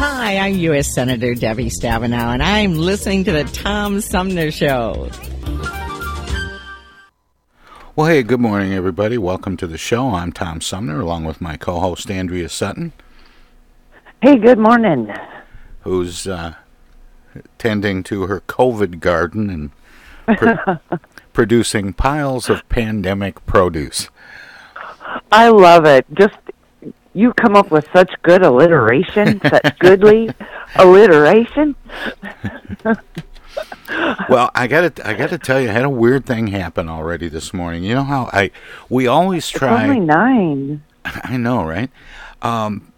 Hi, I'm U.S. Senator Debbie Stabenow, and I'm listening to the Tom Sumner Show. Well, hey, good morning, everybody. Welcome to the show. I'm Tom Sumner, along with my co host, Andrea Sutton, Hey, good morning. who's uh, tending to her COVID garden and pro- producing piles of pandemic produce. I love it. Just you come up with such good alliteration, such goodly alliteration. Well, I got to I got to tell you, I had a weird thing happen already this morning. You know how I we always It's try only nine. I know, right? Um,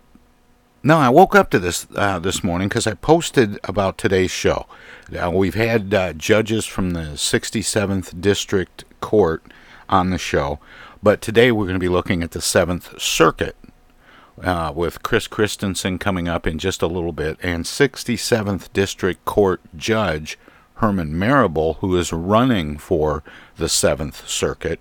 no, I woke up to this uh, this morning because I posted about today's show. Uh, we've had uh, judges from the 67th District Court on the show, but today we're going to be looking at the Seventh Circuit uh, with Chris Christenson coming up in just a little bit, and 67th District Court Judge Herman Marable, who is running for the Seventh Circuit.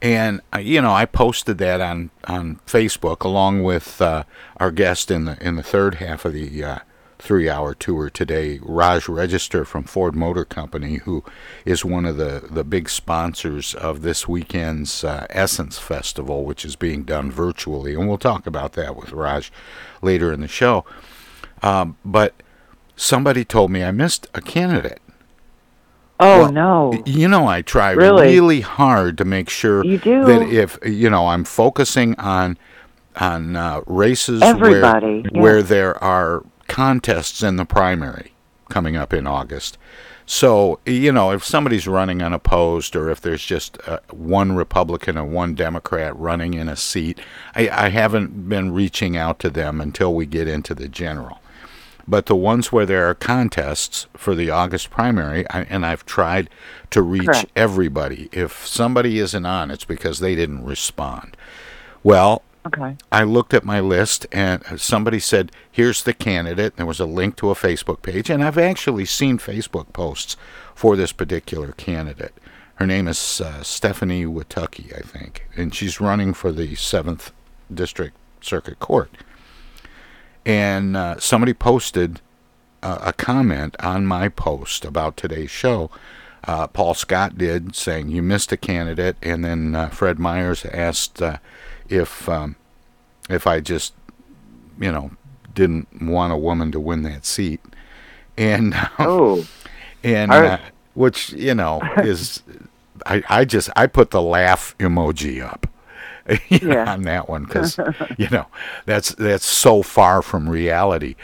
And uh, you know, I posted that on on Facebook along with uh, our guest in the in the third half of the uh, three hour tour today, Raj Register from Ford Motor Company, who is one of the the big sponsors of this weekend's uh, Essence Festival, which is being done virtually, and we'll talk about that with Raj later in the show. Um, but somebody told me I missed a candidate. Oh Well, no. You know, I try Really? really hard to make sure You do. that if you know I'm focusing on on uh, races Everybody, where where there are contests in the primary coming up in August. So you know, if somebody's running unopposed, or if there's just uh, one Republican and one Democrat running in a seat, I, I haven't been reaching out to them until we get into the general but the ones where there are contests for the August primary, I, and I've tried to reach Correct. everybody. If somebody isn't on, it's because they didn't respond. Well, Okay. I looked at my list and somebody said, "Here's the candidate." There was a link to a Facebook page, and I've actually seen Facebook posts for this particular candidate. Her name is uh, Stephanie Watucky, I think, and she's running for the Seventh District Circuit Court. And uh, somebody posted uh, a comment on my post about today's show. Uh, Paul Scott did, saying you missed a candidate, and then uh, Fred Myers asked uh, if um, if I just, you know, didn't want a woman to win that seat, and Oh. and uh, which you know is, I I just I put the laugh emoji up. Yeah. on that one because you know that's that's so far from reality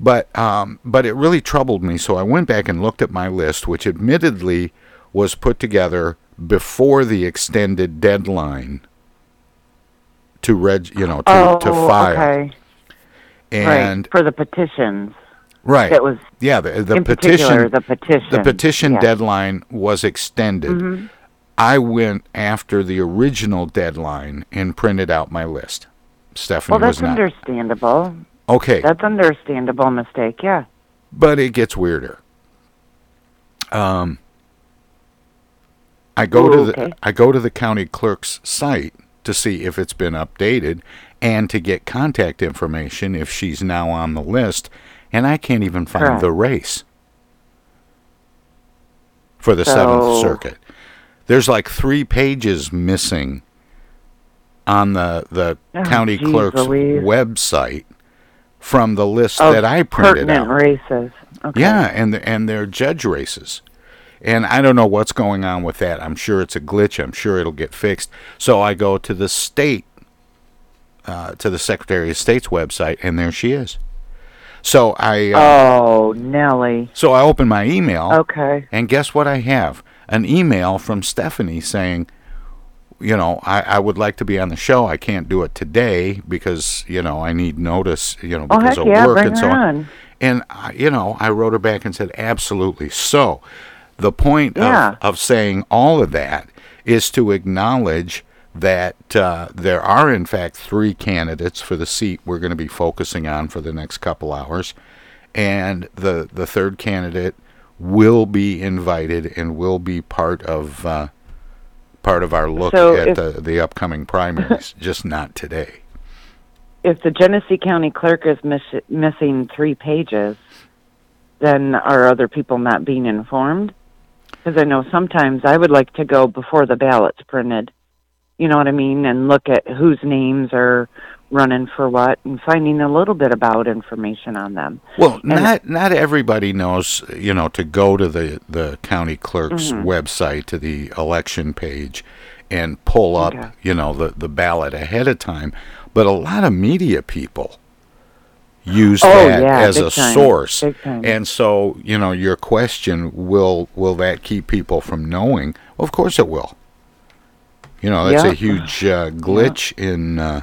but um, but it really troubled me so i went back and looked at my list which admittedly was put together before the extended deadline to reg you know to, oh, to file okay. and right. For the petitions. right That was yeah the, the petition the petition. the petition yeah. deadline was extended Mhm. I went after the original deadline and printed out my list. Stephanie Well, was that's understandable. okay, That's understandable mistake. Yeah. but it gets weirder. Um, I go to okay. the I go to the county clerk's site to see if it's been updated and to get contact information if she's now on the list, and I can't even find Correct. the race for the So- Seventh Circuit. There's like three pages missing on the the Oh, county geez clerk's Louise. website from the list Of that I printed pertinent out. races. Okay. Yeah, and and they're judge races. And I don't know what's going on with that. I'm sure it's a glitch. I'm sure it'll get fixed. So I go to the state, uh, to the Secretary of State's website, and there she is. So I, uh, Oh, Nelly. so I open my email, Okay. and guess what I have? An email from Stephanie saying, you know, I, I would like to be on the show. I can't do it today because you know I need notice. You know, Oh, because heck of yeah, work and so on. and I, you know, I wrote her back and said, absolutely. So, the point Yeah. of, of saying all of that is to acknowledge that uh, there are, in fact, three candidates for the seat we're going to be focusing on for the next couple hours, and the the third candidate will be invited and will be part of uh, part of our look So at if- the the upcoming primaries. just not today. If the Genesee County Clerk is miss- missing three pages, then are other people not being informed? Because I know sometimes I would like to go before the ballot's printed. You know what I mean? And look at whose names are running for what and finding a little bit about information on them. Well, not not everybody knows, you know, to go to the the county clerk's Mm-hmm. website to the election page and pull up, Okay. you know, the the ballot ahead of time. But a lot of media people use Oh, that yeah, as a time, source. And so, you know, your question will will that keep people from knowing? Of course it will. You know, that's Yeah. a huge uh, glitch in uh,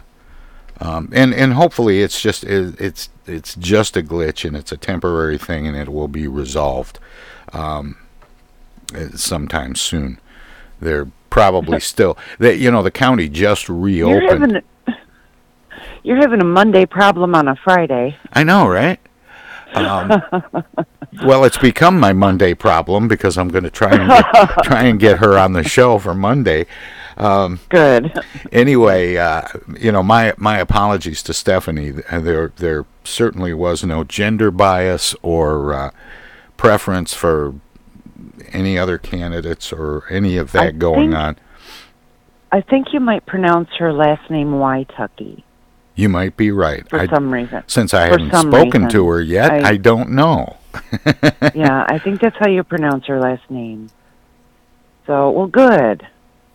um, and and hopefully it's just it, it's it's just a glitch and it's a temporary thing and it will be resolved um, uh, sometime soon. They're probably still that you know the county just reopened. You're having a Monday problem on a Friday. I know, right? Um, well, it's become my Monday problem because I'm going to try and get, try and get her on the show for Monday. Good. anyway, uh, you know, my my apologies to Stephanie. There there certainly was no gender bias or uh, preference for any other candidates or any of that I going think- on. I think you might pronounce her last name Waitucky You might be right. for I, some reason. since I for haven't spoken reason. to her yet, I, I- don't know. yeah, I think that's how you pronounce her last name. So, well, good,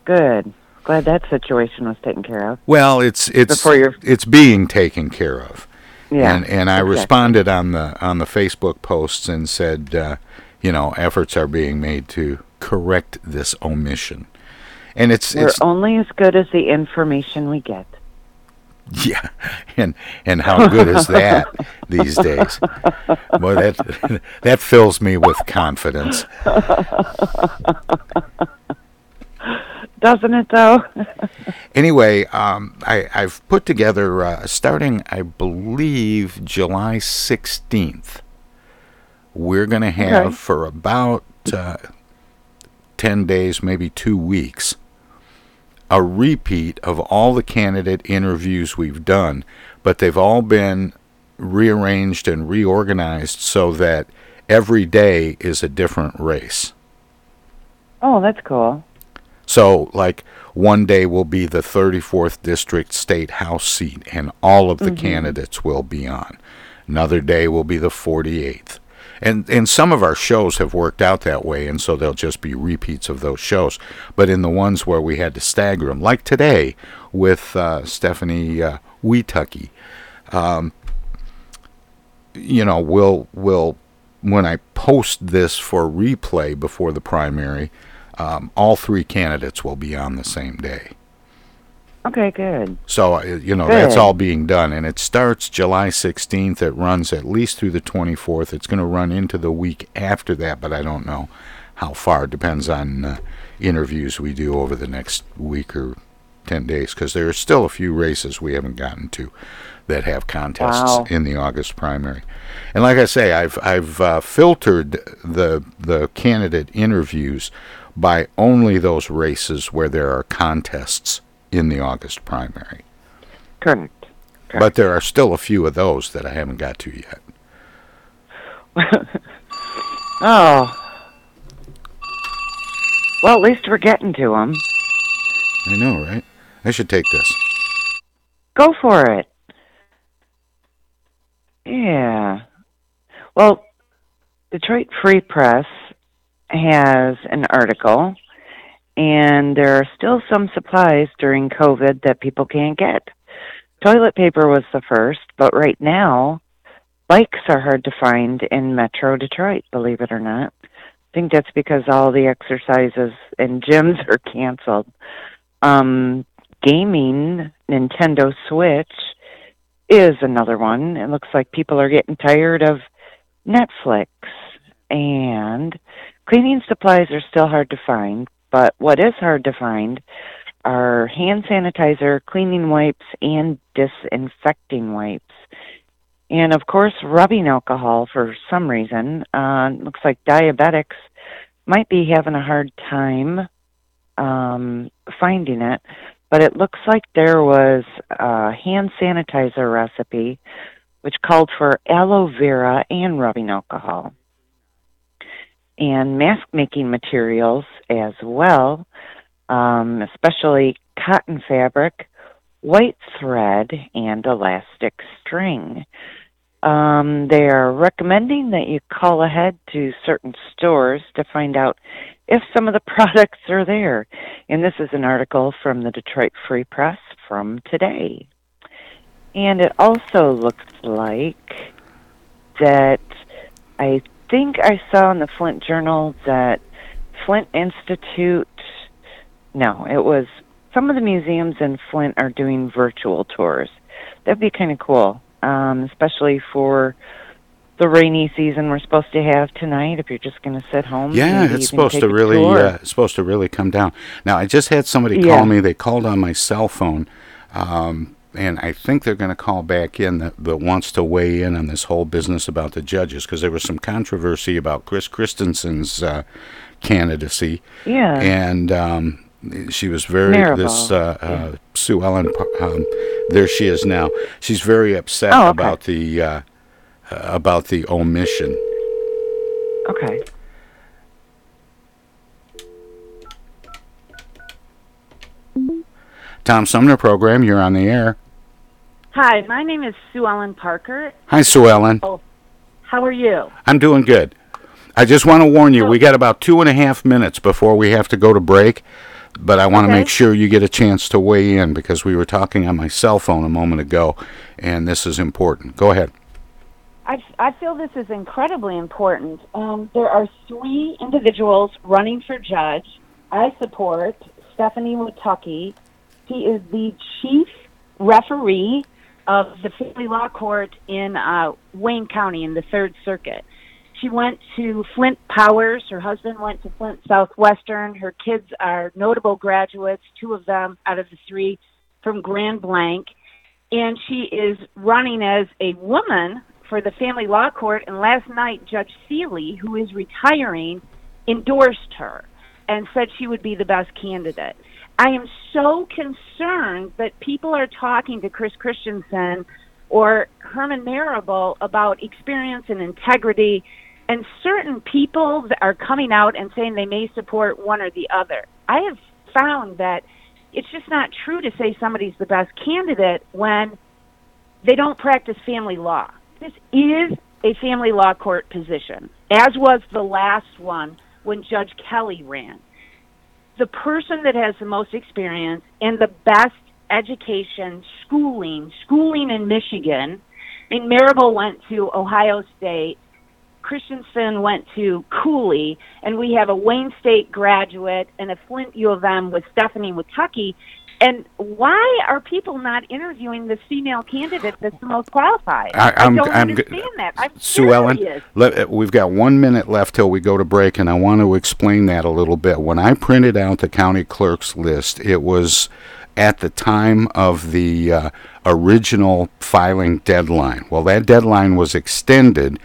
good. Glad that situation was taken care of. Well, it's it's Before you're- it's being taken care of. Yeah, and and I exactly. responded on the on the Facebook posts and said, uh, you know, efforts are being made to correct this omission. And it's We're it's only as good as the information we get. yeah, and and how good is that these days? Boy, that that fills me with confidence. Doesn't it, though? Anyway, um, I, I've put together uh, starting, I believe, July 16th. We're going to have Okay. for about uh, 10 days, maybe two weeks, a repeat of all the candidate interviews we've done, but they've all been rearranged and reorganized so that every day is a different race. oh, that's cool. So, like, one day will be the 34th District State House seat, and all of the mm-hmm. candidates will be on. Another day will be the 48th. And, and some of our shows have worked out that way, and so they'll just be repeats of those shows. But in the ones where we had to stagger them, like today with uh, Stephanie uh, um, you know, we'll, we'll, when I post this for replay before the primary, um, all three candidates will be on the same day. Okay, good. So, uh, you know, that's all being done. And it starts July 16th. It runs at least through the 24th. It's going to run into the week after that, but I don't know how far. It depends on uh, interviews we do over the next week or 10 days because there are still a few races we haven't gotten to that have contests Wow. in the August primary. And like I say, I've I've uh, filtered the the candidate interviews by only those races where there are contests in the August primary. Correct. But there are still a few of those that I haven't got to yet. Oh. Well, at least we're getting to them. I know, right? I should take this. Go for it. Yeah. Well, Detroit Free Press has an article, and there are still some supplies during COVID that people can't get. Toilet paper was the first, but right now, bikes are hard to find in Metro Detroit, believe it or not. I think that's because all the exercises and gyms are canceled. Um, gaming, Nintendo Switch, is another one. It looks like people are getting tired of Netflix. And cleaning supplies are still hard to find, but what is hard to find are hand sanitizer, cleaning wipes, and disinfecting wipes. And of course, rubbing alcohol for some reason. Uh, looks like diabetics might be having a hard time um, finding it, but it looks like there was a hand sanitizer recipe which called for aloe vera and rubbing alcohol. And mask making materials as well, um, especially cotton fabric, white thread, and elastic string. Um, they are recommending that you call ahead to certain stores to find out if some of the products are there. And this is an article from the Detroit Free Press from today. And it also looks like that I think I saw in the Flint Journal that Flint Institute, no, it was some of the museums in Flint are doing virtual tours. That'd be kind of cool, um, especially for the rainy season we're supposed to have tonight. If you're just going to sit home, Yeah, it's supposed to really uh, it's supposed to really come down. Now, I just had somebody Yeah. call me. They called on my cell phone, um, and I think they're going to call back in that, that wants to weigh in on this whole business about the judges because there was some controversy about Chris Christenson's uh, candidacy, yeah. and um, she was very Maribel, this uh, uh, Sue Ellen. Um, there she is now. She's very upset Oh, okay. about the uh, uh, about the omission. okay. Tom Sumner program. You're on the air. Hi, my name is Sue Ellen Parker. Hi, Sue Ellen. How are you? I'm doing good. I just want to warn you, we got about two and a half minutes before we have to go to break, but I want to make sure you get a chance to weigh in because we were talking on my cell phone a moment ago, and this is important. Go ahead. I, I feel this is incredibly important. Um, there are three individuals running for judge. I support Stephanie Watucky. He is the chief referee of the family law court in uh, Wayne County in the Third Circuit. She went to Flint Powers. Her husband went to Flint Southwestern. Her kids are notable graduates, two of them out of the three from Grand Blanc. And she is running as a woman for the family law court. And last night, Judge Seeley, who is retiring, endorsed her and said she would be the best candidate. I am so concerned that people are talking to Chris Christenson or Herman Marable about experience and integrity, and certain people are coming out and saying they may support one or the other. I have found that it's just not true to say somebody's the best candidate when they don't practice family law. This is a family law court position, as was the last one when Judge Kelly ran. The person that has the most experience and the best education, schooling, schooling in Michigan. Mean, Marable went to Ohio State. Christenson went to Cooley, and we have a Wayne State graduate and a Flint U of M with Stephanie Watucky. And why are people not interviewing the female candidate that's the most qualified? I- I'm- don't I'm understand that. I'm Sue Ellen, let, uh, we've got one minute left till we go to break, and I want to explain that a little bit. When I printed out the county clerk's list, it was at the time of the uh, original filing deadline. Well, that deadline was extended,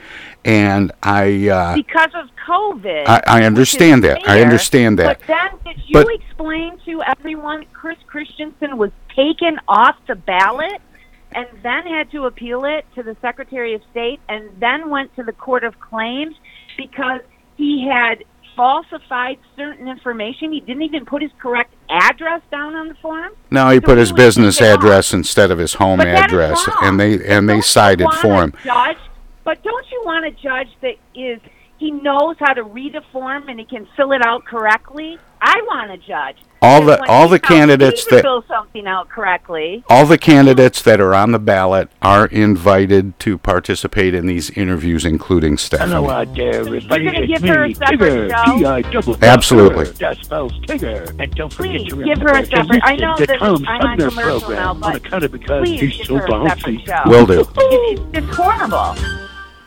and I. Uh, because of COVID. I, I understand that. I understand that. But then, did you But- explain to everyone Chris Christenson was taken off the ballot and then had to appeal it to the Secretary of State and then went to the Court of Claims because he had falsified certain information? He didn't even put his correct address down on the form. No, he So put his business address instead of his home But address, and they and they cited for him. Judge, but don't you want a judge that is he knows how to read a form and he can fill it out correctly? I want a judge. All the all the candidates that fill something out correctly. all the candidates that are on the ballot are invited to participate in these interviews, including Stephanie. Hello out there, everybody. You're gonna give her a separate Tigger. show? T-I double Absolutely. That spells Tigger. And don't forget Please to give remember her a to separate- I listen know to that Tom I'm on Sumner commercial program now, on but account of because Please he's give so her a separate bouncy. show. Will do. It- it's, it's horrible.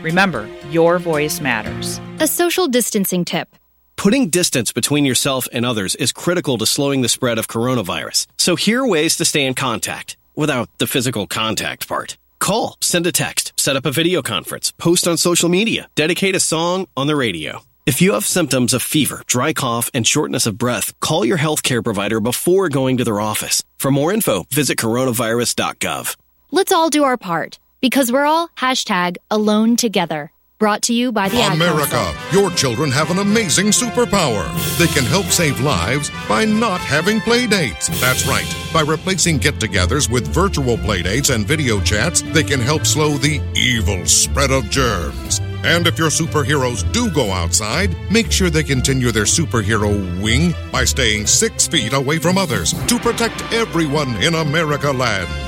Remember, your voice matters. A social distancing tip. Putting distance between yourself and others is critical to slowing the spread of coronavirus. So here are ways to stay in contact without the physical contact part. Call, send a text, set up a video conference, post on social media, dedicate a song on the radio. If you have symptoms of fever, dry cough, and shortness of breath, call your healthcare provider before going to their office. For more info, visit coronavirus.gov. Let's all do our part because we're all hashtag alone together. Brought to you by the Ad America, Council. your children have an amazing superpower. They can help save lives by not having play dates. That's right. By replacing get togethers with virtual play dates and video chats, they can help slow the evil spread of germs. And if your superheroes do go outside, make sure they continue their superhero wing by staying six feet away from others to protect everyone in America land.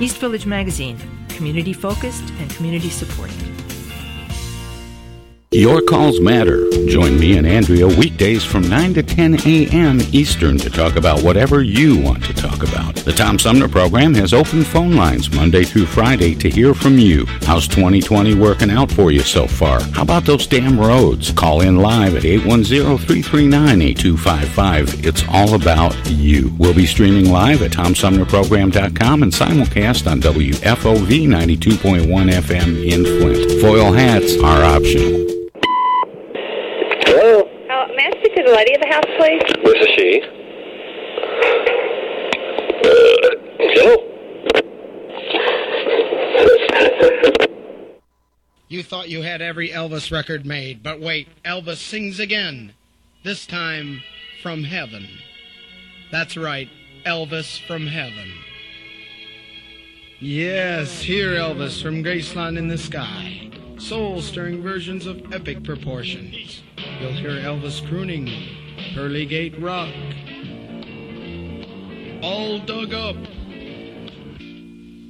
East Village Magazine, community focused and community supported. Your calls matter. Join me and Andrea weekdays from 9 to 10 a.m. Eastern to talk about whatever you want to talk about. The Tom Sumner program has open phone lines Monday through Friday to hear from you. How's 2020 working out for you so far? How about those damn roads? Call in live at 810-339-8255. It's all about you. We'll be streaming live at TomSumnerProgram.com and simulcast on WFOV 92.1 FM in Flint. Foil hats are optional. Hello? Uh, may I speak to the lady of the house, please? This is she. Uh, hello? You thought you had every Elvis record made, but wait, Elvis sings again. This time from heaven. That's right, Elvis from heaven. Yes, hear Elvis from Graceland in the Sky. Soul stirring versions of epic proportions. You'll hear Elvis crooning, Pearly Gate Rock. All dug up.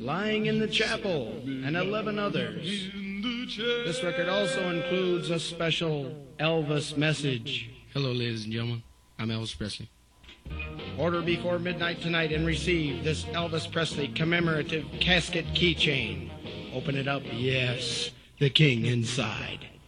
Lying in the Chapel, and 11 others. This record also includes a special Elvis message. Hello, ladies and gentlemen. I'm Elvis Presley. Order before midnight tonight and receive this Elvis Presley commemorative casket keychain. Open it up. Yes, the king inside.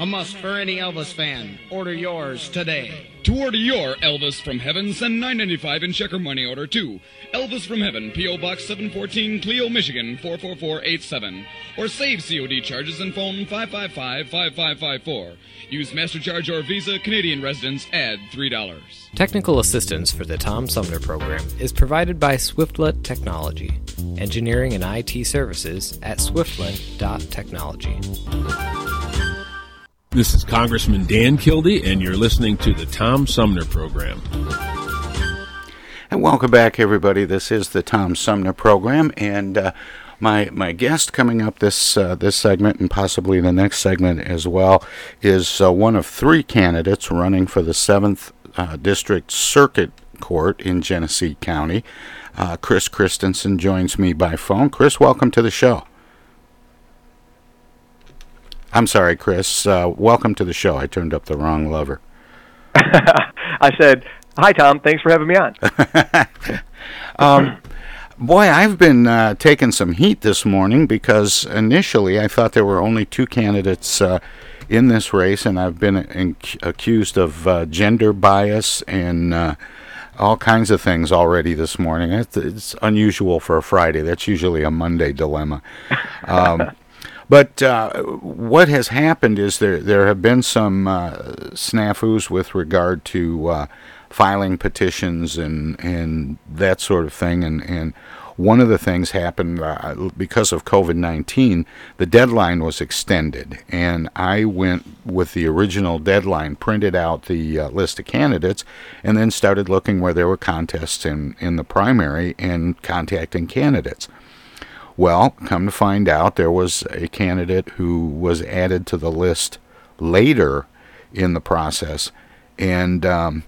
A must for any Elvis fan. Order yours today. To order your Elvis from Heaven, send nine ninety five in check or money order to Elvis from Heaven, P.O. Box 714, Clio, Michigan 44487. Or save COD charges and phone 555-5554. Use MasterCharge or Visa, Canadian residents add $3. Technical assistance for the Tom Sumner program is provided by Swiftlet Technology. Engineering and IT services at swiftlet.technology. This is Congressman Dan Kildee, and you're listening to the Tom Sumner Program. And welcome back, everybody. This is the Tom Sumner Program, and uh, my my guest coming up this uh, this segment and possibly the next segment as well is uh, one of three candidates running for the seventh uh, district circuit court in Genesee County. Uh, Chris Christenson joins me by phone. Chris, welcome to the show. I'm sorry, Chris. Uh, welcome to the show. I turned up the wrong lever. I said, "Hi, Tom. Thanks for having me on." um, boy, I've been uh, taking some heat this morning because initially I thought there were only two candidates uh, in this race, and I've been in- accused of uh, gender bias and uh, all kinds of things already this morning. It's, it's, unusual for a Friday. That's usually a Monday dilemma. Um, But uh, what has happened is there there have been some uh, snafus with regard to uh, filing petitions and and that sort of thing, and and one of the things happened uh, because of COVID nineteen. The deadline was extended, and I went with the original deadline, printed out the uh, list of candidates, and then started looking where there were contests in in the primary and contacting candidates. Well, come to find out, there was a candidate who was added to the list later in the process, and um,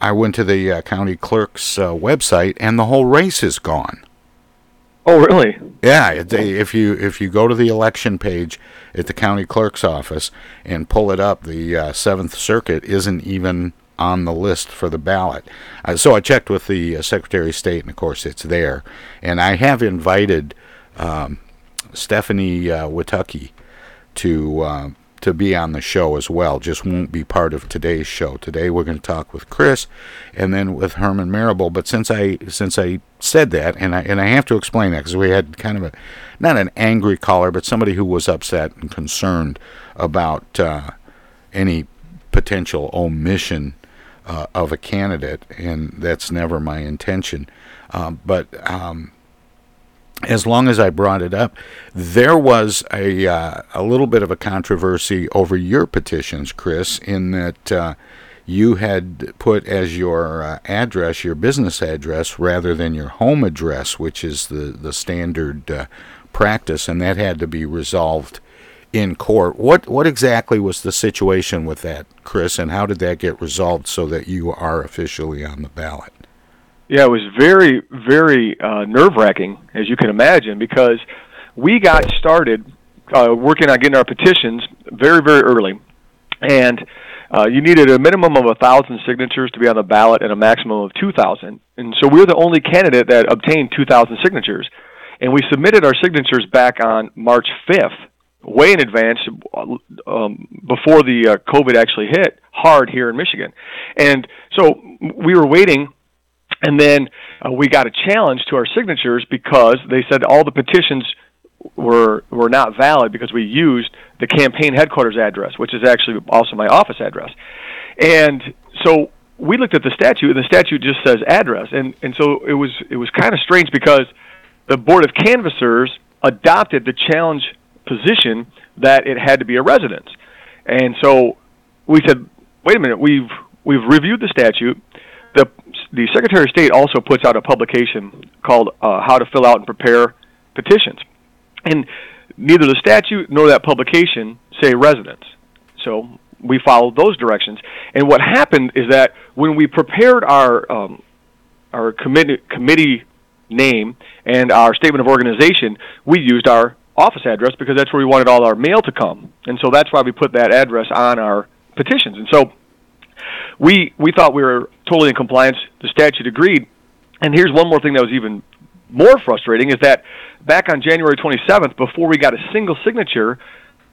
I went to the uh, county clerk's uh, website, and the whole race is gone. Oh, really? Yeah. If you if you go to the election page at the county clerk's office and pull it up, the uh, Seventh Circuit isn't even on the list for the ballot. Uh, so I checked with the uh, Secretary of State, and of course it's there. And I have invited um, Stephanie uh, Witucky to uh, to be on the show as well. Just won't be part of today's show. Today we're going to talk with Chris, and then with Herman Marable. But since I since I said that, and I and I have to explain that because we had kind of a not an angry caller, but somebody who was upset and concerned about uh, any potential omission uh, of a candidate, and that's never my intention. Um, but um, as long as I brought it up, there was a uh, a little bit of a controversy over your petitions, Chris, in that uh, you had put as your uh, address your business address rather than your home address, which is the the standard uh, practice, and that had to be resolved in court. What what exactly was the situation with that, Chris, and how did that get resolved so that you are officially on the ballot? Yeah, it was very very uh, nerve wracking, as you can imagine, because we got started uh, working on getting our petitions very very early, and. Uh, you needed a minimum of a thousand signatures to be on the ballot and a maximum of two thousand. And so we're the only candidate that obtained two thousand signatures. And we submitted our signatures back on March fifth way in advance um, before the uh, COVID actually hit hard here in Michigan. And so we were waiting, and then uh, we got a challenge to our signatures because they said all the petitions were were not valid because we used the campaign headquarters address, which is actually also my office address. And so we looked at the statute, and the statute just says address, and and so it was it was kind of strange because the board of canvassers adopted the challenge position that it had to be a residence. And so we said, wait a minute, we've we've reviewed the statute. The the Secretary of State also puts out a publication called uh, How to Fill Out and Prepare Petitions. And neither the statute nor that publication say residence. So we followed those directions. And what happened is that when we prepared our um, our committee committee name and our statement of organization, we used our office address because that's where we wanted all our mail to come. And so that's why we put that address on our petitions. And so we we thought we were totally in compliance. The statute agreed. And here's one more thing that was even more frustrating is that back on January 27th, before we got a single signature,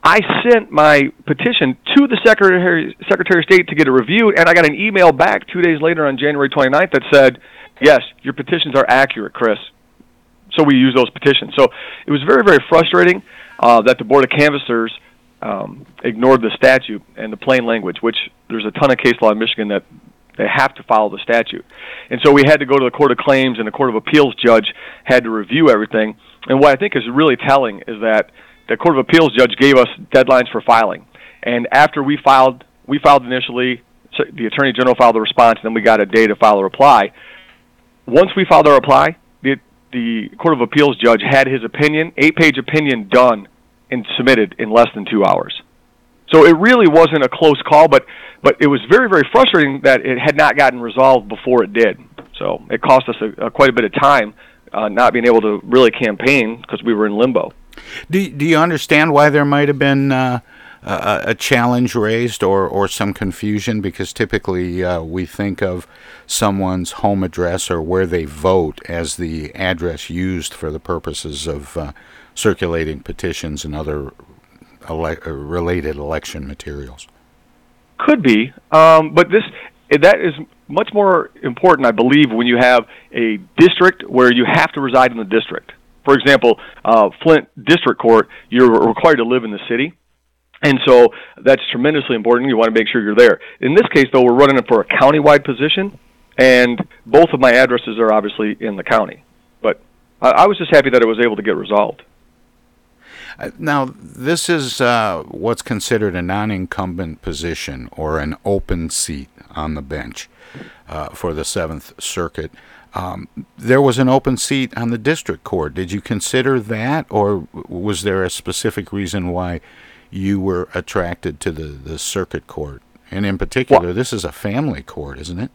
I sent my petition to the Secretary Secretary of State to get it reviewed, and I got an email back two days later on January 29th that said, "Yes, your petitions are accurate, Chris." So we use those petitions. So it was very very frustrating uh, that the Board of Canvassers um, ignored the statute and the plain language, which there's a ton of case law in Michigan that they have to follow the statute. And so we had to go to the Court of Claims, and the Court of Appeals judge had to review everything. And what I think is really telling is that the Court of Appeals judge gave us deadlines for filing. And after we filed, we filed initially, the Attorney General filed the response, and then we got a day to file a reply. Once we filed our reply, the, Court of Appeals judge had his opinion, eight page opinion, done and submitted in less than two hours. So it really wasn't a close call, but but it was very very frustrating that it had not gotten resolved before it did. So it cost us a, a quite a bit of time uh, not being able to really campaign because we were in limbo. Do Do you understand why there might have been? Uh a, a challenge raised or, or some confusion because typically uh, we think of someone's home address or where they vote as the address used for the purposes of uh, circulating petitions and other ele- uh, related election materials. Could be, um, but this that is much more important, I believe, when you have a district where you have to reside in the district. For example, uh, Flint District Court, you're required to live in the city. And so that's tremendously important. You want to make sure you're there. In this case, though, we're running it for a countywide position, and both of my addresses are obviously in the county. But I, was just happy that it was able to get resolved. Uh, now, this is uh, what's considered a non incumbent position or an open seat on the bench uh, for the Seventh Circuit. Um, there was an open seat on the district court. Did you consider that, or was there a specific reason why you were attracted to the, the circuit court? And in particular, well, this is a family court, isn't it?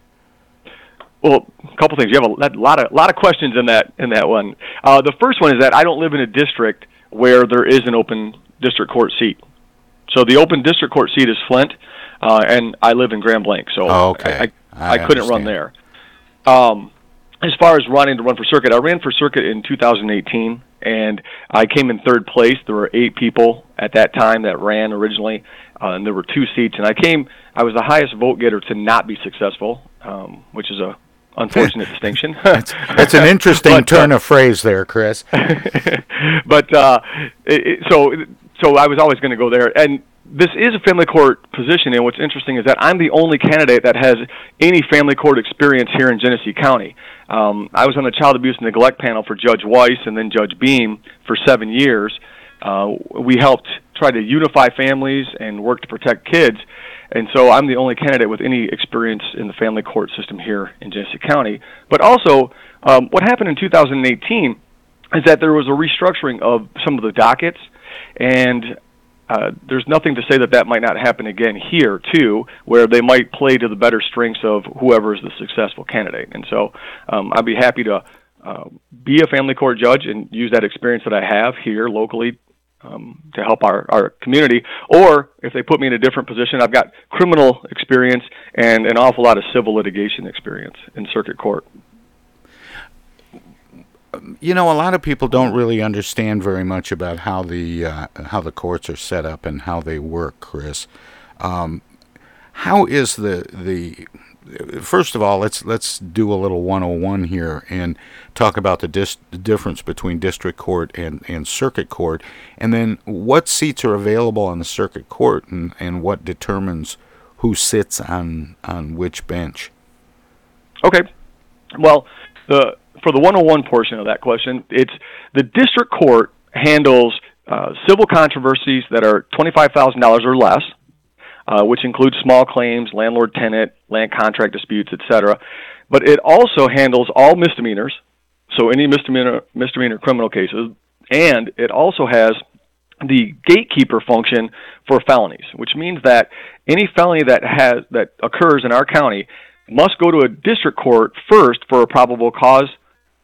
Well, a couple things. You have a lot of lot of questions in that in that one. Uh, the first one is that I don't live in a district where there is an open district court seat. So the open district court seat is Flint, uh, and I live in Grand Blanc, so oh, okay. I, I, I couldn't run there. Um, as far as running to run for circuit, I ran for circuit in 2018, and I came in third place. There were eight people at that time that ran originally, uh, and there were two seats. And I came, I was the highest vote getter to not be successful, um, which is a unfortunate distinction. that's, that's, an interesting but, turn uh, of phrase there, Chris. but uh, it, it, so so I was always going to go there, and this is a family court position. And what's interesting is that I'm the only candidate that has any family court experience here in Genesee County. Um, I was on the child abuse and neglect panel for Judge Weiss and then Judge Beam for seven years. Uh, we helped try to unify families and work to protect kids. And so I'm the only candidate with any experience in the family court system here in Genesee County. But also, um, what happened in 2018 is that there was a restructuring of some of the dockets, and uh, there's nothing to say that that might not happen again here too, where they might play to the better strengths of whoever is the successful candidate. And so um, I'd be happy to uh, be a family court judge and use that experience that I have here locally um, to help our, our community. Or if they put me in a different position, I've got criminal experience and an awful lot of civil litigation experience in circuit court. You know, a lot of people don't really understand very much about how the uh, how the courts are set up and how they work, Chris. Um, how is the the first of all, let's let's do a little 101 here and talk about the, dis- the difference between district court and, and circuit court, and then what seats are available on the circuit court, and, and what determines who sits on on which bench. Okay, well, the for the 101 portion of that question, it's the district court handles uh, civil controversies that are $25,000 or less uh, which includes small claims, landlord-tenant, land contract disputes, etc. But it also handles all misdemeanors, so any misdemeanor misdemeanor criminal cases, and it also has the gatekeeper function for felonies, which means that any felony that has that occurs in our county must go to a district court first for a probable cause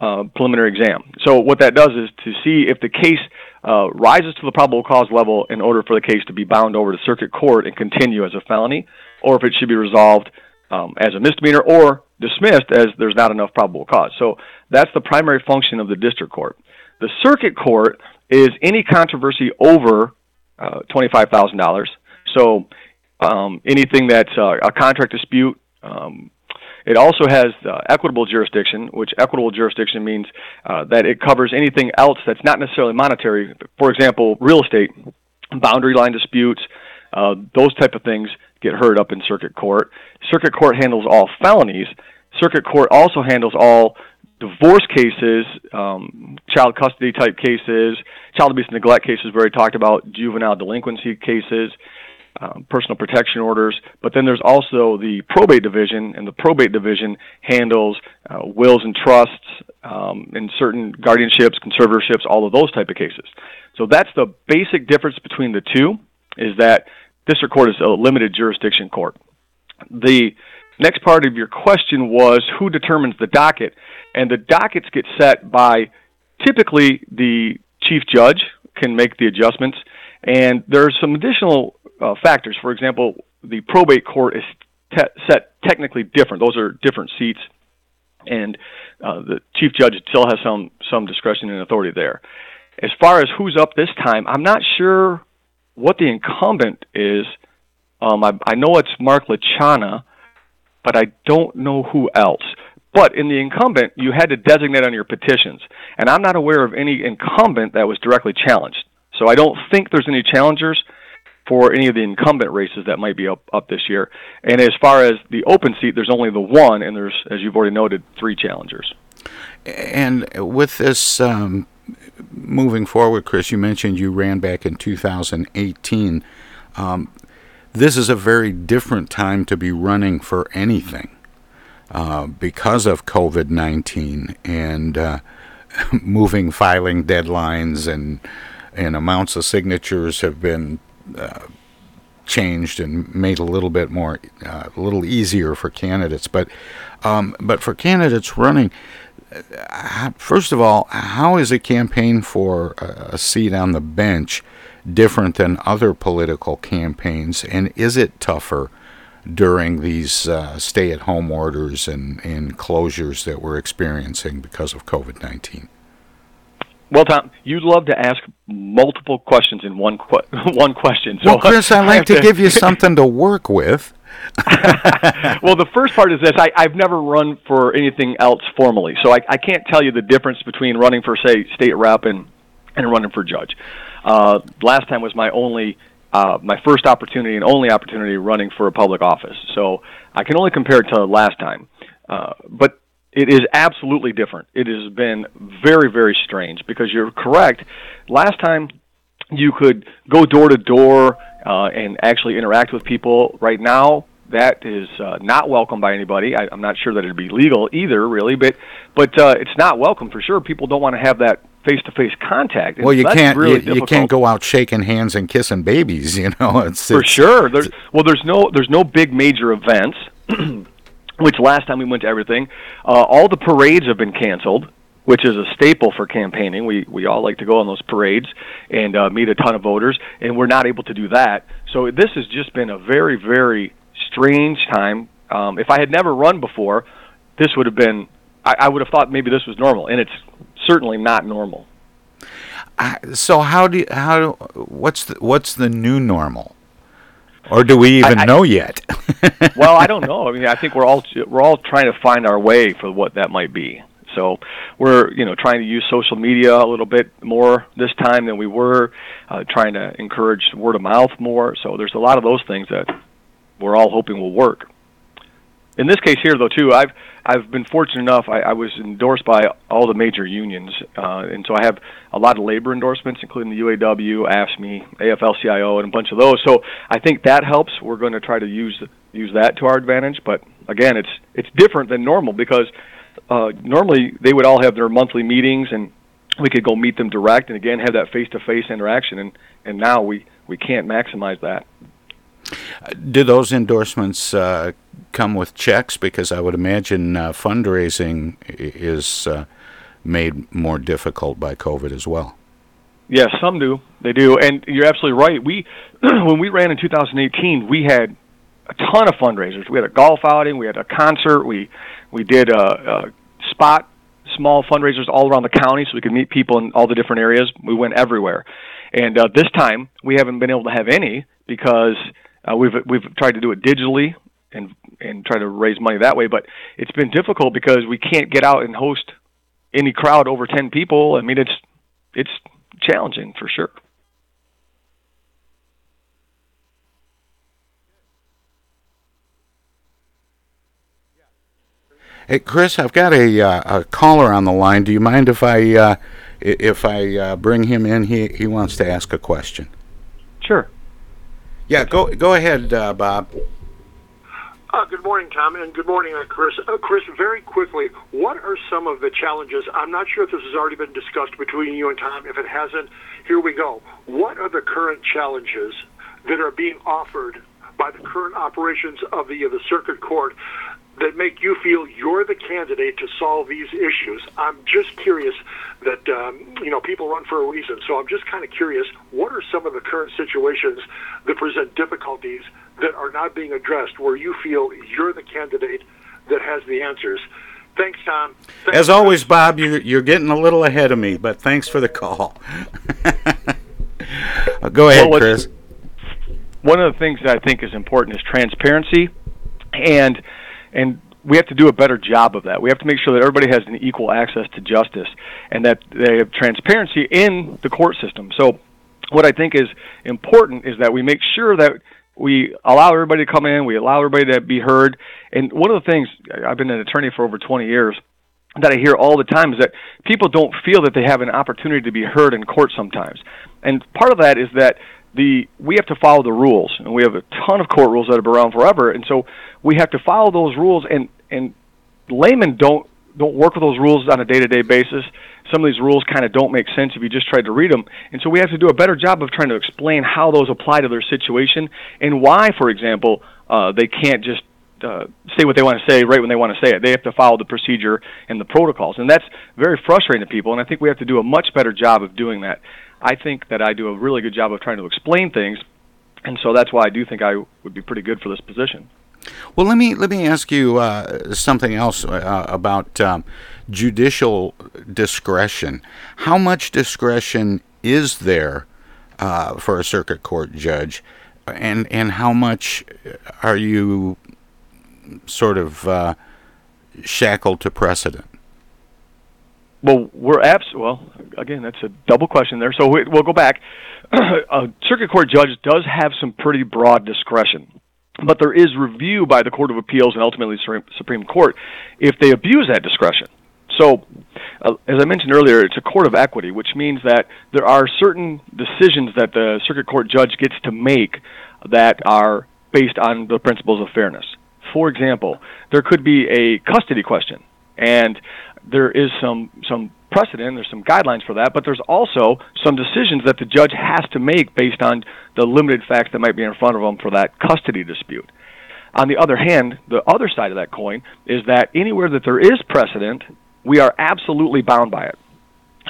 uh, preliminary exam. So what that does is to see if the case uh, rises to the probable cause level in order for the case to be bound over to circuit court and continue as a felony, or if it should be resolved um, as a misdemeanor or dismissed as there's not enough probable cause. So that's the primary function of the district court. The circuit court is any controversy over uh, twenty-five thousand dollars. So um, anything that's uh, a contract dispute. Um, it also has uh, equitable jurisdiction, which equitable jurisdiction means uh, that it covers anything else that's not necessarily monetary. For example, real estate, boundary line disputes, uh, those type of things get heard up in circuit court. Circuit court handles all felonies. Circuit court also handles all divorce cases, um, child custody type cases, child abuse and neglect cases. where We talked about juvenile delinquency cases um, personal protection orders. But then there's also the probate division, and the probate division handles uh, wills and trusts, um, and certain guardianships, conservatorships, all of those type of cases. So that's the basic difference between the two. Is that district court is a limited jurisdiction court. The next part of your question was who determines the docket, and the dockets get set by typically the chief judge can make the adjustments. And there's some additional uh, factors. For example, the probate court is te- set technically different. Those are different seats, and uh, the chief judge still has some some discretion and authority there. As far as who's up this time, I'm not sure what the incumbent is. Um, I, I know it's Mark Latchana, but I don't know who else. But in the incumbent, you had to designate on your petitions, and I'm not aware of any incumbent that was directly challenged. So I don't think there's any challengers for any of the incumbent races that might be up, up this year. And as far as the open seat, there's only the one, and there's, as you've already noted, three challengers. And with this um, moving forward, Chris, you mentioned you ran back in 2018. Um, this is a very different time to be running for anything uh, because of COVID 19 and uh, moving filing deadlines and and amounts of signatures have been changed and made a little bit more, uh, a little easier for candidates. But, um, but for candidates running, uh, first of all, how is a campaign for a, a seat on the bench different than other political campaigns, and is it tougher? during these uh, stay at home orders and, and closures that we're experiencing because of COVID 19? Well, Tom, you'd love to ask multiple questions in one qu- one question. So well, Chris, I like to, to give you something to work with. well, the first part is this: I, I've never run for anything else formally, so I, I can't tell you the difference between running for, say, state rep and and running for judge. Uh, last time was my only, uh, my first opportunity and only opportunity running for a public office. So I can only compare it to last time. Uh, but it is absolutely different. It has been very, very strange because you're correct. Last time you could go door to door uh, and actually interact with people. Right now, that is uh, not welcome by anybody. I, I'm not sure that it'd be legal either, really, but but uh, it's not welcome for sure. People don't want to have that face-to-face contact. well, you can't really you, you, can't go out shaking hands and kissing babies. You know, it's, for sure. There's, well, there's no there's no big major events. which last time we went to everything, uh, all the parades have been canceled, which is a staple for campaigning. We we all like to go on those parades and uh, meet a ton of voters, and we're not able to do that. So this has just been a very very strange time. Um, if I had never run before, this would have been. I, I would have thought maybe this was normal, and it's certainly not normal. Uh, so how do you, how what's the, what's the new normal? Or do we even I, I, know yet? well, I don't know. I mean, I think we're all we're all trying to find our way for what that might be. So we're you know trying to use social media a little bit more this time than we were, uh, trying to encourage word of mouth more. So there's a lot of those things that we're all hoping will work. In this case here, though, too, I've I've been fortunate enough. I, I was endorsed by all the major unions, uh, and so I have a lot of labor endorsements, including the UAW, AFSCME, AFL-CIO, and a bunch of those. So I think that helps. We're going to try to use use that to our advantage. But again, it's it's different than normal because uh, normally they would all have their monthly meetings, and we could go meet them direct, and again have that face-to-face interaction. And and now we we can't maximize that. Do those endorsements uh, come with checks? Because I would imagine uh, fundraising is uh, made more difficult by COVID as well. Yes, some do. They do, and you're absolutely right. We, when we ran in 2018, we had a ton of fundraisers. We had a golf outing, we had a concert, we we did a, a spot small fundraisers all around the county so we could meet people in all the different areas. We went everywhere. And uh, this time we haven't been able to have any because uh, we've we've tried to do it digitally and and try to raise money that way. But it's been difficult because we can't get out and host any crowd over ten people. I mean, it's it's challenging for sure. Hey, Chris, I've got a, uh, a caller on the line. Do you mind if I uh, if I uh, bring him in? He he wants to ask a question. Sure. Yeah, go go ahead, uh, Bob. Uh, good morning, Tom, and good morning, uh, Chris. Uh, Chris, very quickly, what are some of the challenges? I'm not sure if this has already been discussed between you and Tom. If it hasn't, here we go. What are the current challenges that are being offered by the current operations of the the circuit court that make you feel you're the candidate to solve these issues? I'm just curious that um, you know people run for a reason, so I'm just kind of curious. What are some of the current situations that present difficulties that are not being addressed, where you feel you're the candidate that has the answers? Thanks, Tom. Thanks, As always, Bob, you're you're getting a little ahead of me, but thanks for the call. Go ahead, Well, Chris. one of the things that I think is important is transparency, and and we have to do a better job of that. We have to make sure that everybody has an equal access to justice, and that they have transparency in the court system. So, what I think is important is that we make sure that we allow everybody to come in, we allow everybody to be heard. And one of the things I've been an attorney for over 20 years that I hear all the time is that people don't feel that they have an opportunity to be heard in court sometimes. And part of that is that the we have to follow the rules, and we have a ton of court rules that have been around forever, and so we have to follow those rules. And and laymen don't don't work with those rules on a day-to-day basis. Some of these rules kind of don't make sense if you just tried to read them, and so we have to do a better job of trying to explain how those apply to their situation and why, for example, uh, they can't just uh, say what they want to say right when they want to say it. They have to follow the procedure and the protocols, and that's very frustrating to people. And I think we have to do a much better job of doing that. I think that I do a really good job of trying to explain things, and so that's why I do think I would be pretty good for this position. Well, let me let me ask you uh, something else uh, about um, judicial discretion. How much discretion is there uh, for a circuit court judge, and and how much are you sort of uh, shackled to precedent? Well, we're abs. Well, again, that's a double question there. So we, we'll go back. a circuit court judge does have some pretty broad discretion, but there is review by the Court of Appeals and ultimately Supreme Court if they abuse that discretion. So, uh, as I mentioned earlier, it's a court of equity, which means that there are certain decisions that the circuit court judge gets to make that are based on the principles of fairness. For example, there could be a custody question, and there is some some precedent, there's some guidelines for that, but there's also some decisions that the judge has to make based on the limited facts that might be in front of them for that custody dispute. On the other hand, the other side of that coin is that anywhere that there is precedent, we are absolutely bound by it.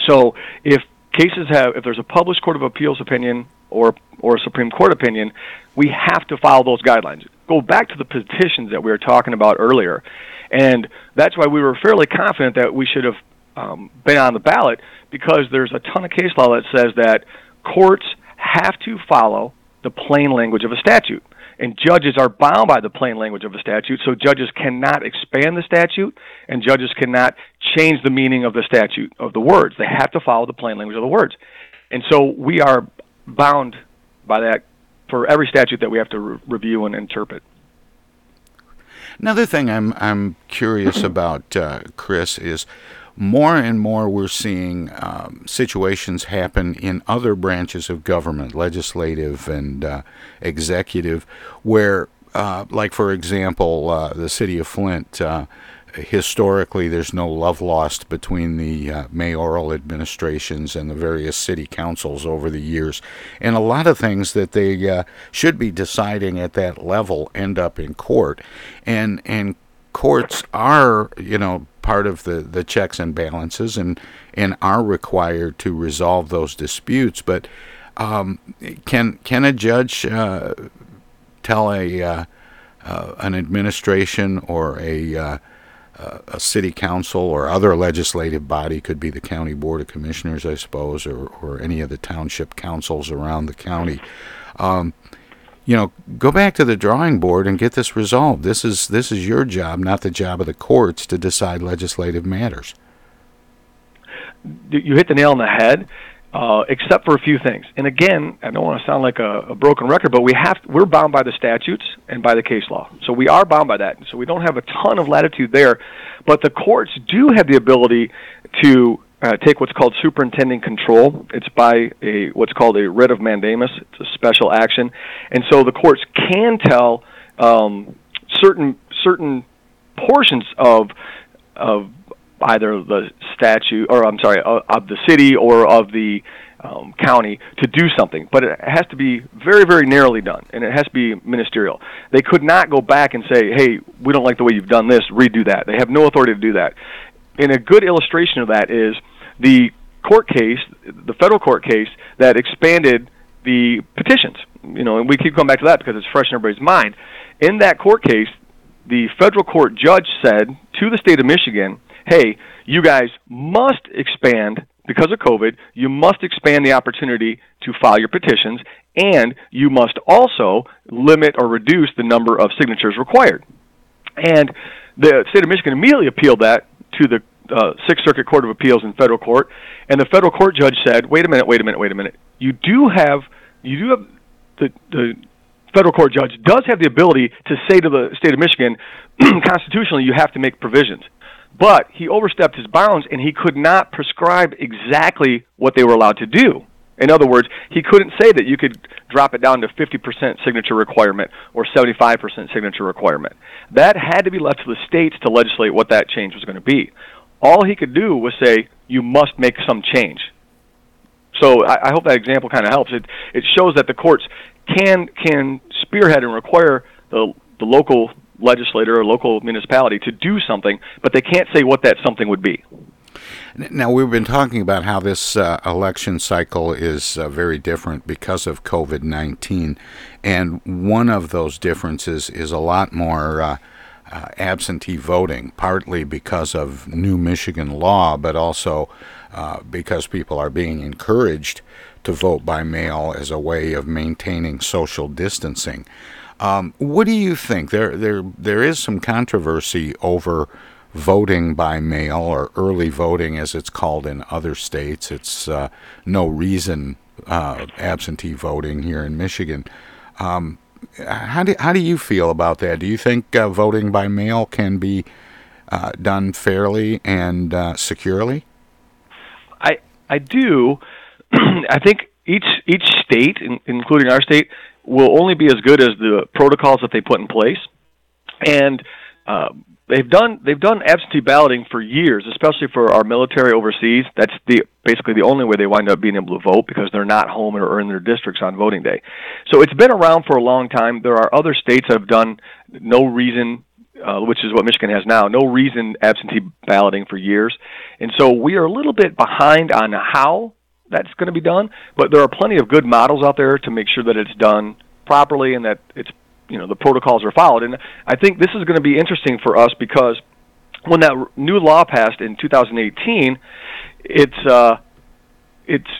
So if cases have, if there's a published Court of Appeals opinion or or a Supreme Court opinion, we have to follow those guidelines. Go back to the petitions that we were talking about earlier, and that's why we were fairly confident that we should have um, been on the ballot because there's a ton of case law that says that courts have to follow the plain language of a statute. And judges are bound by the plain language of a statute, so judges cannot expand the statute, and judges cannot change the meaning of the statute of the words. They have to follow the plain language of the words. And so we are bound by that for every statute that we have to re- review and interpret. Another thing I'm I'm curious about, uh, Chris, is more and more we're seeing um, situations happen in other branches of government, legislative and uh, executive, where, uh, like for example, uh, the city of Flint. Historically, there's no love lost between the uh, mayoral administrations and the various city councils over the years, and a lot of things that they uh, should be deciding at that level end up in court, and and courts are you know part of the, the checks and balances and and are required to resolve those disputes. But um, can can a judge uh, tell a uh, uh, an administration or a uh, a, city council or other legislative body, could be the county board of commissioners, I suppose, or, or any of the township councils around the county. Um, you know, go back to the drawing board and get this resolved. This is this is your job, not the job of the courts to decide legislative matters. You hit the nail on the head uh, except for a few things. And again, I don't want to sound like a, a broken record, but we have we're bound by the statutes and by the case law. So we are bound by that. So we don't have a ton of latitude there, but the courts do have the ability to uh, take what's called superintending control. It's by a what's called a writ of mandamus. It's a special action, and so the courts can tell um, certain certain portions of of either the statute or I'm sorry of the city or of the um, county to do something, but it has to be very, very narrowly done, and it has to be ministerial. They could not go back and say, "Hey, we don't like the way you've done this. Redo that." They have no authority to do that. And a good illustration of that is the court case, the federal court case that expanded the petitions. You know, and we keep going back to that because it's fresh in everybody's mind. In that court case, the federal court judge said to the state of Michigan hey, you guys must expand because of COVID, you must expand the opportunity to file your petitions, and you must also limit or reduce the number of signatures required. And the state of Michigan immediately appealed that to the uh, Sixth Circuit Court of Appeals in federal court, and the federal court judge said, "Wait a minute, wait a minute, wait a minute. You do have, you do have the the federal court judge does have the ability to say to the state of Michigan, constitutionally, you have to make provisions." But he overstepped his bounds and he could not prescribe exactly what they were allowed to do. In other words, he couldn't say that you could drop it down to 50% signature requirement or 75% signature requirement. That had to be left to the states to legislate what that change was going to be. All he could do was say, you must make some change. So I, I hope that example kind of helps. It, it shows that the courts can, can spearhead and require the, the local legislator or local municipality to do something, but they can't say what that something would be. Now, we've been talking about how this uh, election cycle is uh, very different because of COVID 19. And one of those differences is a lot more uh, uh, absentee voting, partly because of new Michigan law, but also uh, because people are being encouraged to vote by mail as a way of maintaining social distancing. Um, what do you think? There, there, there is some controversy over voting by mail or early voting, as it's called in other states. It's uh, no reason uh, absentee voting here in Michigan. Um, how do how do you feel about that? Do you think uh, voting by mail can be uh, done fairly and uh, securely? I I do. I think each each state, including our state, will only be as good as the protocols that they put in place. And uh, they've done they've done absentee balloting for years, especially for our military overseas. That's the basically the only way they wind up being able to vote because they're not home or in their districts on voting day. So it's been around for a long time. There are other states that have done no reason. Uh, which is what Michigan has now. No reason absentee balloting for years, and so we are a little bit behind on how that's going to be done. But there are plenty of good models out there to make sure that it's done properly and that it's you know the protocols are followed. And I think this is going to be interesting for us because when that new law passed in 2018, it's uh, it's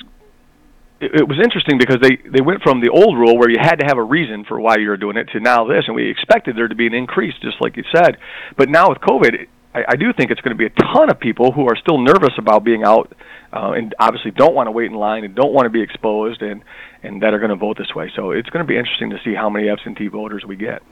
it, was interesting because they they went from the old rule where you had to have a reason for why you were doing it to now this, and we expected there to be an increase, just like you said. But now with COVID, I, I do think it's going to be a ton of people who are still nervous about being out uh, and obviously don't want to wait in line and don't want to be exposed and and that are going to vote this way. So it's going to be interesting to see how many absentee voters we get.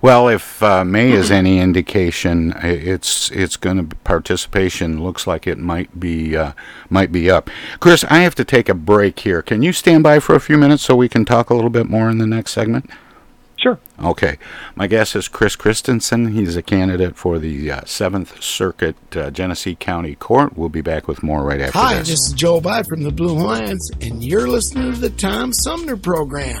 Well, if uh, May is any indication, it's it's going to participation looks like it might be uh, might be up. Chris, I have to take a break here. Can you stand by for a few minutes so we can talk a little bit more in the next segment? Sure. Okay. My guest is Chris Christenson. He's a candidate for the uh, Seventh Circuit uh, Genesee County Court. We'll be back with more right after Hi, this. this is Joe By from the Blue Lions, and you're listening to the Tom Sumner Program.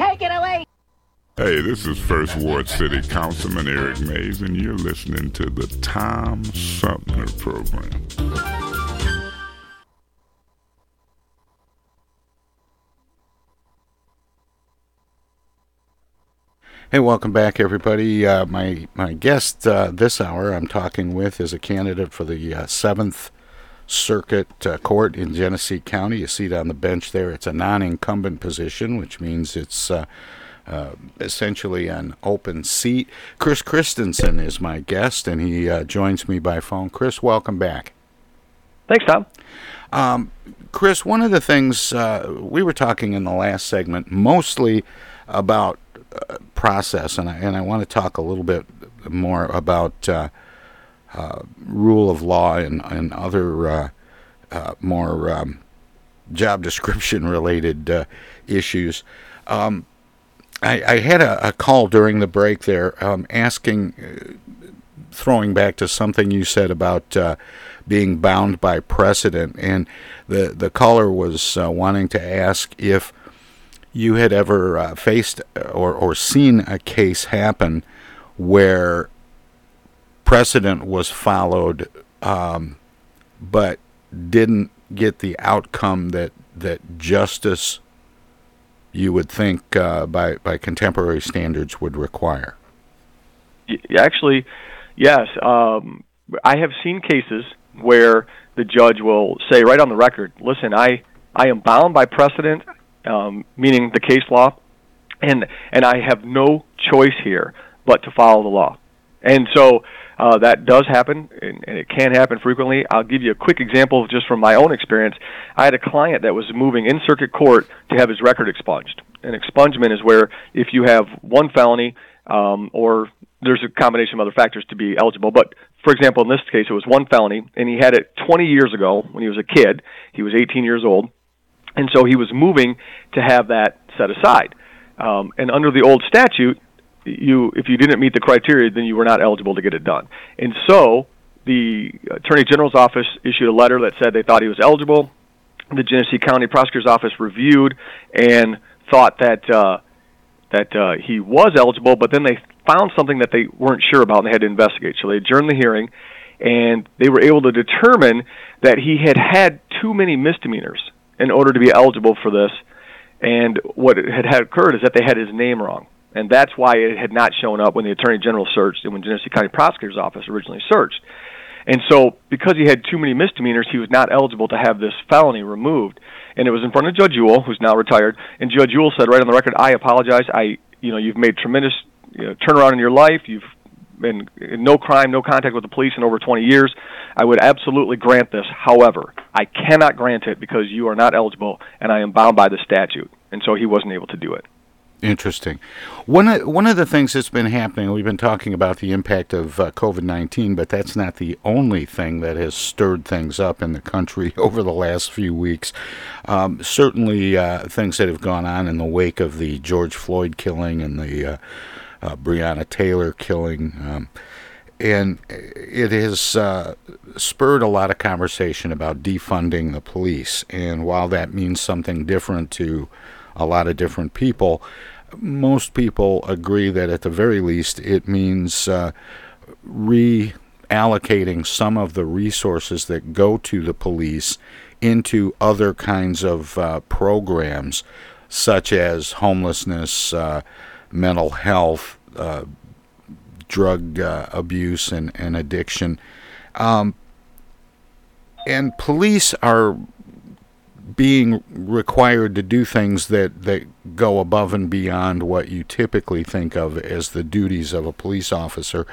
Take it away. Hey, this is First Ward City Councilman Eric Mays, and you're listening to the Tom Sumner Program. Hey, welcome back, everybody. Uh, my my guest uh, this hour I'm talking with is a candidate for the uh, Seventh Circuit uh, Court in Genesee County. You see it on the bench there. It's a non-incumbent position, which means it's uh, uh, essentially an open seat. Chris Christenson is my guest, and he joins me by phone. Chris, welcome back. Thanks, Tom. Um, Chris, one of the things we were talking in the last segment mostly about uh, process, and I, and I want to talk a little bit more about uh, rule of law and, and other uh, uh, more um, job description related uh, issues. Um, I, I had a, a, call during the break there um, asking, throwing back to something you said about being bound by precedent, and the the caller was uh, wanting to ask if you had ever uh, faced or or seen a case happen where precedent was followed, um, but didn't get the outcome that that justice you would think uh, by by contemporary standards would require. Actually, yes. Um, I have seen cases where the judge will say right on the record, "Listen, I I am bound by precedent, um, meaning the case law, and and I have no choice here but to follow the law." And so uh, that does happen, and, and it can happen frequently. I'll give you a quick example just from my own experience. I had a client that was moving in circuit court to have his record expunged. An expungement is where if you have one felony, um, or there's a combination of other factors to be eligible. But for example, in this case, it was one felony, and he had it 20 years ago when he was a kid. He was 18 years old, and so he was moving to have that set aside. Um, and under the old statute, you if you didn't meet the criteria, then you were not eligible to get it done. And so the Attorney General's office issued a letter that said they thought he was eligible. The Genesee County Prosecutor's Office reviewed and thought that uh, that uh, he was eligible, but then they found something that they weren't sure about and they had to investigate. So they adjourned the hearing, and they were able to determine that he had had too many misdemeanors in order to be eligible for this. And what had, had occurred is that they had his name wrong and that's why it had not shown up when the Attorney General searched and when Genesee County Prosecutor's Office originally searched. And so, because he had too many misdemeanors, he was not eligible to have this felony removed. And it was in front of Judge Yuille, who's now retired. And Judge Yuille said right on the record, "I apologize. I, you know, you've made tremendous you know, turnaround in your life. You've been no crime, no contact with the police in over 20 years. I would absolutely grant this. However, I cannot grant it because you are not eligible, and I am bound by the statute." And so he wasn't able to do it. Interesting. One of, one of the things that's been happening, we've been talking about the impact of uh, COVID 19, but that's not the only thing that has stirred things up in the country over the last few weeks. Um, certainly, uh, things that have gone on in the wake of the George Floyd killing and the uh, uh Breonna Taylor killing. Um, and it has uh, spurred a lot of conversation about defunding the police. And while that means something different to a lot of different people, most people agree that at the very least it means uh, reallocating some of the resources that go to the police into other kinds of uh, programs, such as homelessness, uh, mental health, uh, drug uh, abuse, and, and addiction. Um, and police are being required to do things that, that go above and beyond what you typically think of as the duties of a police officer.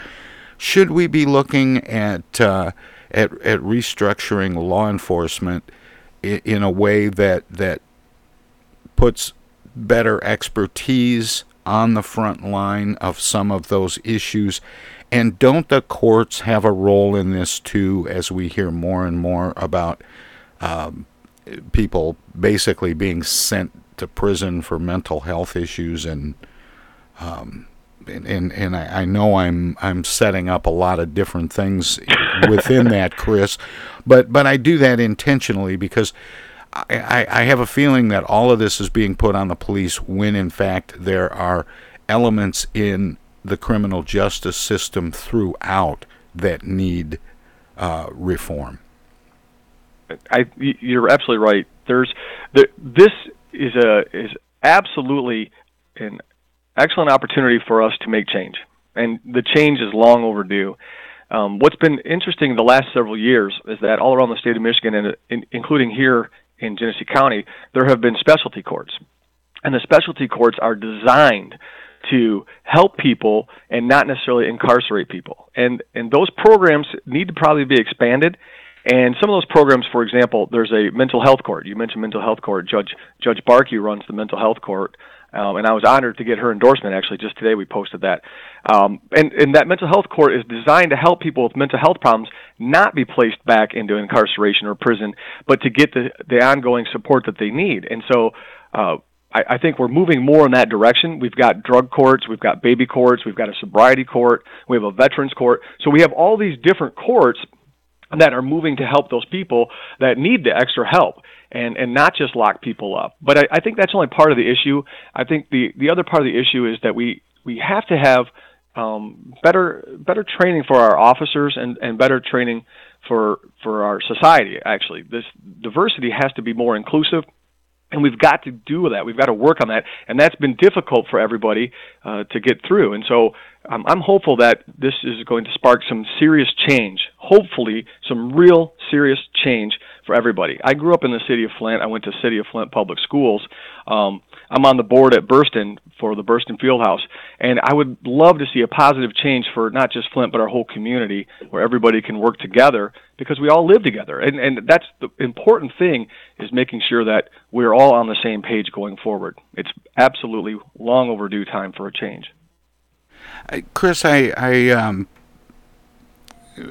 Should we be looking at uh, at, at restructuring law enforcement in, a way that that puts better expertise on the front line of some of those issues? And don't the courts have a role in this too, as we hear more and more about um, people basically being sent to prison for mental health issues and um, and and, and I, I, know I'm I'm setting up a lot of different things within that, Chris, but but I do that intentionally because I, I have a feeling that all of this is being put on the police when in fact there are elements in the criminal justice system throughout that need uh, reform. I you're absolutely right. There's the, this is a is absolutely an excellent opportunity for us to make change, and the change is long overdue. Um, what's been interesting the last several years is that all around the state of Michigan, and in, including here in Genesee County, there have been specialty courts, and the specialty courts are designed to help people and not necessarily incarcerate people. And and those programs need to probably be expanded and some of those programs, for example, there's a mental health court. You mentioned mental health court. Judge Judge Barkey runs the mental health court, um, and I was honored to get her endorsement. Actually, just today we posted that. Um, and and that mental health court is designed to help people with mental health problems not be placed back into incarceration or prison, but to get the the ongoing support that they need. And so. Uh, I, I think we're moving more in that direction. We've got drug courts, we've got baby courts, we've got a sobriety court, we have a veterans court. So we have all these different courts that are moving to help those people that need the extra help and and not just lock people up. But I, I think that's only part of the issue. I think the the other part of the issue is that we we have to have um, better better training for our officers and and better training for for our society. Actually, this diversity has to be more inclusive and we've got to do that. We've got to work on that, and that's been difficult for everybody uh, to get through. And so, um, I'm hopeful that this is going to spark some serious change. Hopefully, some real serious change for everybody. I grew up in the city of Flint. I went to City of Flint Public Schools. Um, I'm on the board at Berston for the Berston Fieldhouse, and I would love to see a positive change for not just Flint but our whole community, where everybody can work together because we all live together. And and that's the important thing is making sure that we're all on the same page going forward. It's absolutely long overdue time for a change. Chris, I, I um,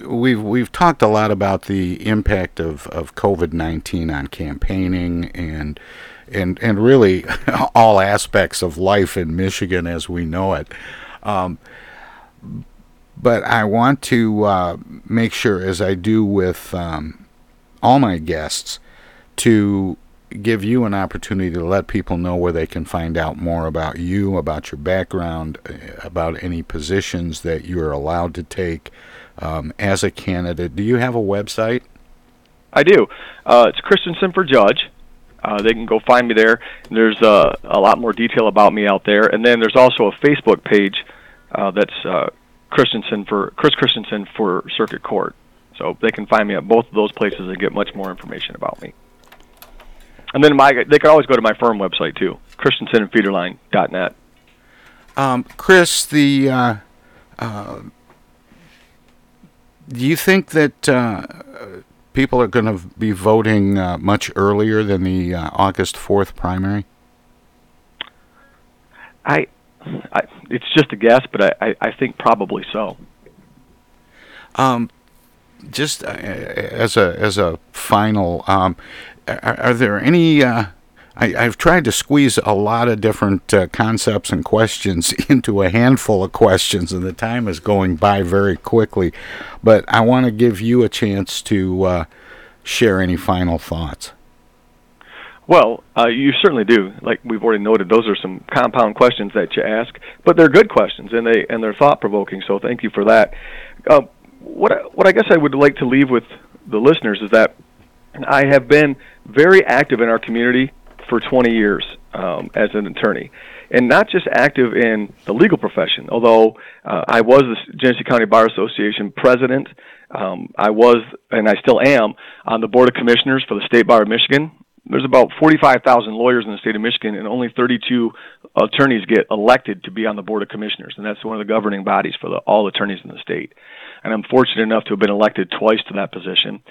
we've we've talked a lot about the impact of, of COVID nineteen on campaigning and and and really all aspects of life in Michigan as we know it. Um, but I want to uh, make sure, as I do with um, all my guests, to give you an opportunity to let people know where they can find out more about you, about your background, uh, about any positions that you're allowed to take um, as a candidate. Do you have a website? I do. Uh, it's Christenson for Judge. Uh, they can go find me there. There's uh, a lot more detail about me out there, and then there's also a Facebook page uh, that's uh, Christenson for Chris Christenson for Circuit Court. So they can find me at both of those places and get much more information about me. And then my they can always go to my firm website too, christensenandfederline.net. Um, Chris, the uh, uh, do you think that uh, people are going to be voting uh, much earlier than the uh, August fourth primary? I, I, it's just a guess, but I, I, I think probably so. Um, just uh, as a as a final, um, are, are, there any? Uh, I, have tried to squeeze a lot of different uh, concepts and questions into a handful of questions, and the time is going by very quickly. But I want to give you a chance to uh, share any final thoughts. Well, uh, you certainly do. Like we've already noted, those are some compound questions that you ask, but they're good questions and they and they're thought provoking. So thank you for that. Uh, what what I guess I would like to leave with the listeners is that I have been very active in our community for 20 years um, as an attorney, and not just active in the legal profession. Although uh, I was the Genesee County Bar Association president, um, I was and I still am on the board of commissioners for the State Bar of Michigan. There's about 45,000 lawyers in the state of Michigan, and only 32 attorneys get elected to be on the board of commissioners, and that's one of the governing bodies for the, all attorneys in the state. And I'm fortunate enough to have been elected twice to that position.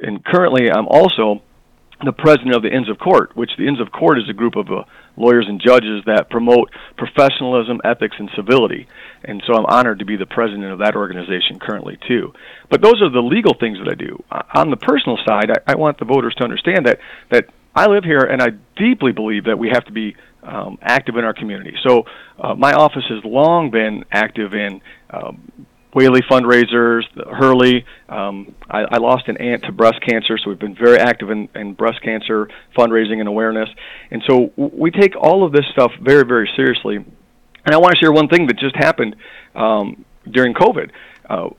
And currently, I'm also the president of the Inns of Court, which the Inns of Court is a group of uh, lawyers and judges that promote professionalism, ethics, and civility. And so I'm honored to be the president of that organization currently, too. But those are the legal things that I do. Uh, on the personal side, I, I want the voters to understand that, that I live here and I deeply believe that we have to be um, active in our community. So uh, my office has long been active in um, Whaley fundraisers, Hurley. Um, I, I lost an aunt to breast cancer, so we've been very active in, in breast cancer fundraising and awareness. And so we take all of this stuff very, very seriously. And I want to share one thing that just happened um, during COVID. Uh,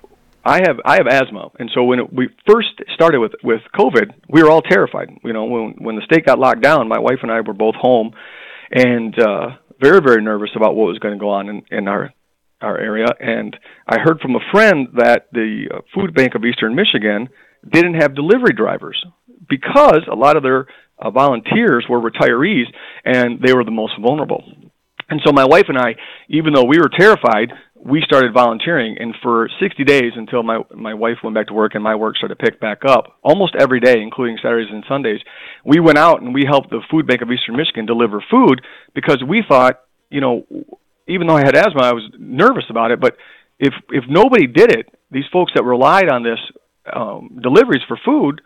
I have I have asthma, and so when it, we first started with with COVID, we were all terrified. You know, when when the state got locked down, my wife and I were both home, and uh, very very nervous about what was going to go on in, in our our area, and I heard from a friend that the uh, Food Bank of Eastern Michigan didn't have delivery drivers because a lot of their uh, volunteers were retirees and they were the most vulnerable. And so my wife and I, even though we were terrified, we started volunteering and for 60 days until my my wife went back to work and my work started to pick back up almost every day including Saturdays and Sundays we went out and we helped the food bank of Eastern Michigan deliver food because we thought you know even though I had asthma, I was nervous about it. But if if nobody did it, these folks that relied on this um, deliveries for food,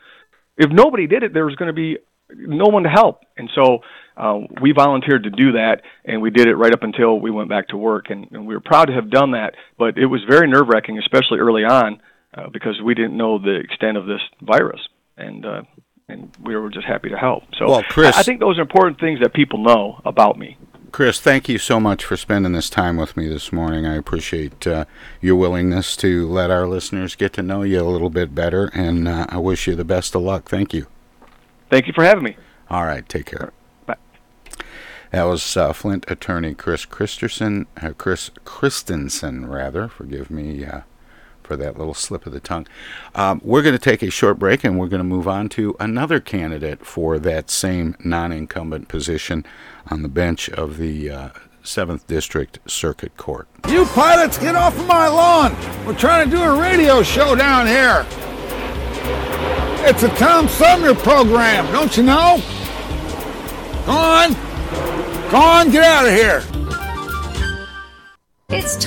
if nobody did it, there was going to be no one to help. And so uh, we volunteered to do that, and we did it right up until we went back to work, and, and we were proud to have done that. But it was very nerve wracking, especially early on, uh, because we didn't know the extent of this virus, and uh, and we were just happy to help. So Well, Chris- I, I think those are important things that people know about me. Chris, thank you so much for spending this time with me this morning. I appreciate uh, your willingness to let our listeners get to know you a little bit better, and uh, I wish you the best of luck. Thank you. Thank you for having me. All right, take care. Bye. That was uh, Flint attorney Chris Christensen, uh, Chris Christensen, rather. Forgive me uh, for that little slip of the tongue. Um, we're going to take a short break, and we're going to move on to another candidate for that same non-incumbent position on the bench of the uh, Seventh District Circuit Court. You pilots, get off of my lawn! We're trying to do a radio show down here. It's a Tom Sumner program, don't you know? Go on! Go on, get out of here! It's